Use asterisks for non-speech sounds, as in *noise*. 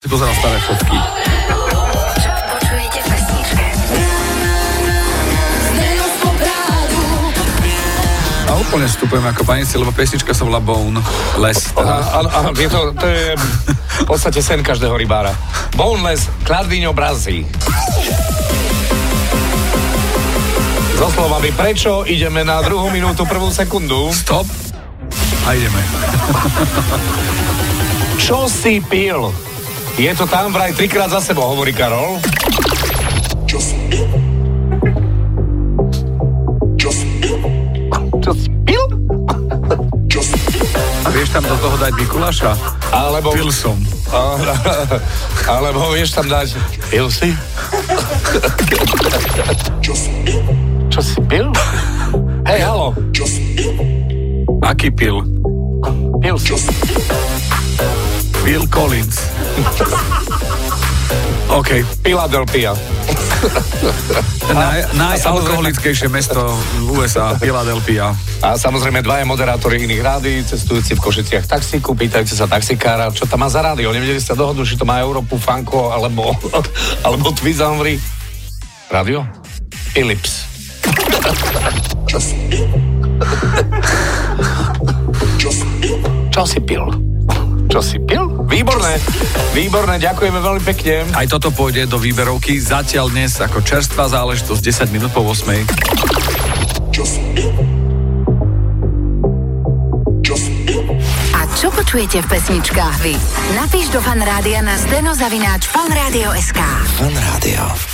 Si pozeral staré fotky. A úplne vstupujem ako panici, lebo pesnička sa volá Bone. Les. Áno, je to, to je v podstate sen každého rybára. Boneless, kladvíň obrazí. So slovami prečo ideme na druhú minútu, prvú sekundu. Stop. A ideme. Čo si pil? Je to tam vraj trikrát za sebou, hovorí Karol. Čo si pil? A vieš tam do toho dať Mikuláša? Alebo... Pil som. *laughs* Alebo vieš tam dať... Pil si? Čo si pil? Hej, halo. Aký pil? Pil si. Bill Collins. OK. Philadelphia. Naj, najalkoholickejšie mesto USA, Philadelphia. A samozrejme dvaja moderátori iných rádií, cestujúci v Košiciach taxíku, pýtajte sa taxikára, čo tam má za rádio. Nevedeli ste dohodnúť, či to má Európu, Fanko alebo, alebo Twizamvry. Rádio? Philips. Čo si pil? Čo si pil? Výborné, výborné, ďakujeme veľmi pekne. Aj toto pôjde do výberovky. Zatiaľ dnes ako čerstvá záležitosť 10 minút po 8. A čo počujete v pesničkách vy? Napíš do fanrádia na steno zavináč fanradio.sk. Fan Rádio.